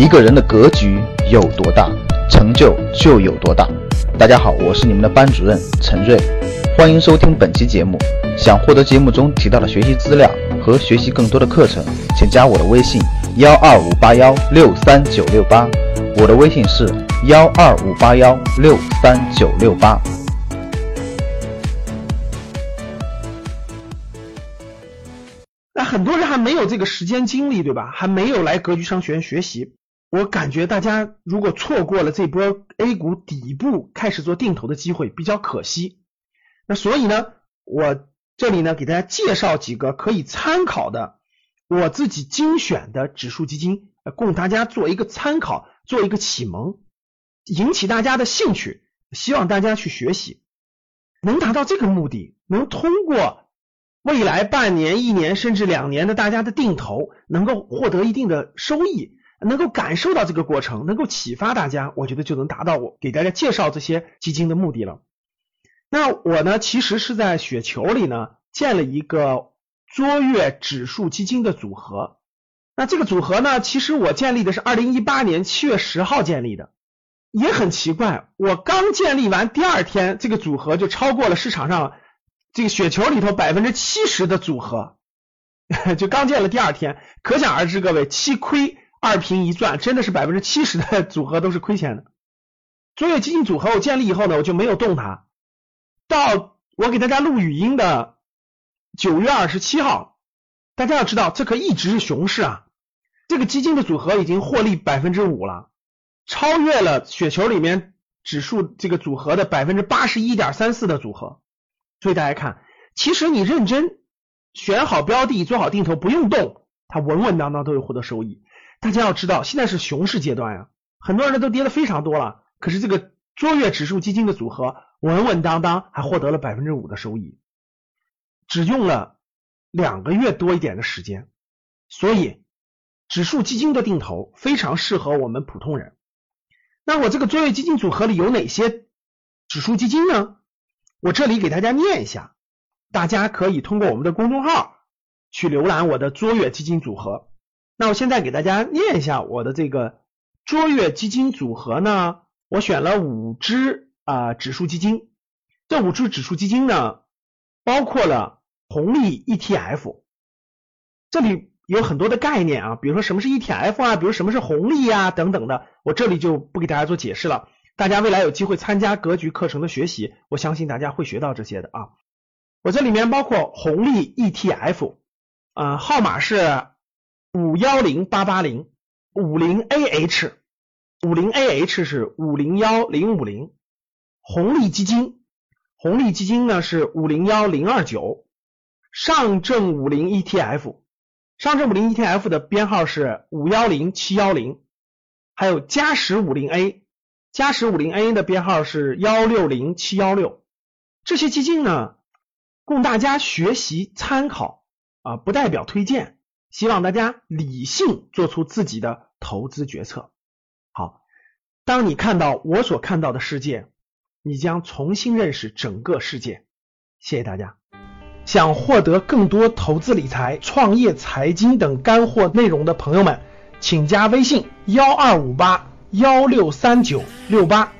一个人的格局有多大，成就就有多大。大家好，我是你们的班主任陈瑞，欢迎收听本期节目。想获得节目中提到的学习资料和学习更多的课程，请加我的微信幺二五八幺六三九六八。我的微信是幺二五八幺六三九六八。那很多人还没有这个时间精力，对吧？还没有来格局商学院学习。我感觉大家如果错过了这波 A 股底部开始做定投的机会，比较可惜。那所以呢，我这里呢给大家介绍几个可以参考的我自己精选的指数基金，供大家做一个参考，做一个启蒙，引起大家的兴趣，希望大家去学习，能达到这个目的，能通过未来半年、一年甚至两年的大家的定投，能够获得一定的收益。能够感受到这个过程，能够启发大家，我觉得就能达到我给大家介绍这些基金的目的了。那我呢，其实是在雪球里呢建了一个卓越指数基金的组合。那这个组合呢，其实我建立的是二零一八年七月十号建立的，也很奇怪，我刚建立完第二天，这个组合就超过了市场上这个雪球里头百分之七十的组合，就刚建了第二天，可想而知，各位七亏。二平一赚，真的是百分之七十的组合都是亏钱的。卓越基金组合我建立以后呢，我就没有动它。到我给大家录语音的九月二十七号，大家要知道，这可一直是熊市啊。这个基金的组合已经获利百分之五了，超越了雪球里面指数这个组合的百分之八十一点三四的组合。所以大家看，其实你认真选好标的，做好定投，不用动，它稳稳当当都会获得收益。大家要知道，现在是熊市阶段呀，很多人都跌的非常多了。可是这个卓越指数基金的组合稳稳当当，还获得了百分之五的收益，只用了两个月多一点的时间。所以，指数基金的定投非常适合我们普通人。那我这个卓越基金组合里有哪些指数基金呢？我这里给大家念一下，大家可以通过我们的公众号去浏览我的卓越基金组合。那我现在给大家念一下我的这个卓越基金组合呢，我选了五只啊指数基金，这五只指数基金呢包括了红利 ETF，这里有很多的概念啊，比如说什么是 ETF 啊，比如什么是红利啊等等的，我这里就不给大家做解释了，大家未来有机会参加格局课程的学习，我相信大家会学到这些的啊。我这里面包括红利 ETF，啊号码是。五幺零八八零五零 AH 五零 AH 是五零幺零五零红利基金红利基金呢是五零幺零二九上证五零 ETF 上证五零 ETF 的编号是五幺零七幺零还有嘉实五零 A 嘉实五零 A 的编号是幺六零七幺六这些基金呢供大家学习参考啊不代表推荐。希望大家理性做出自己的投资决策。好，当你看到我所看到的世界，你将重新认识整个世界。谢谢大家。想获得更多投资理财、创业、财经等干货内容的朋友们，请加微信：幺二五八幺六三九六八。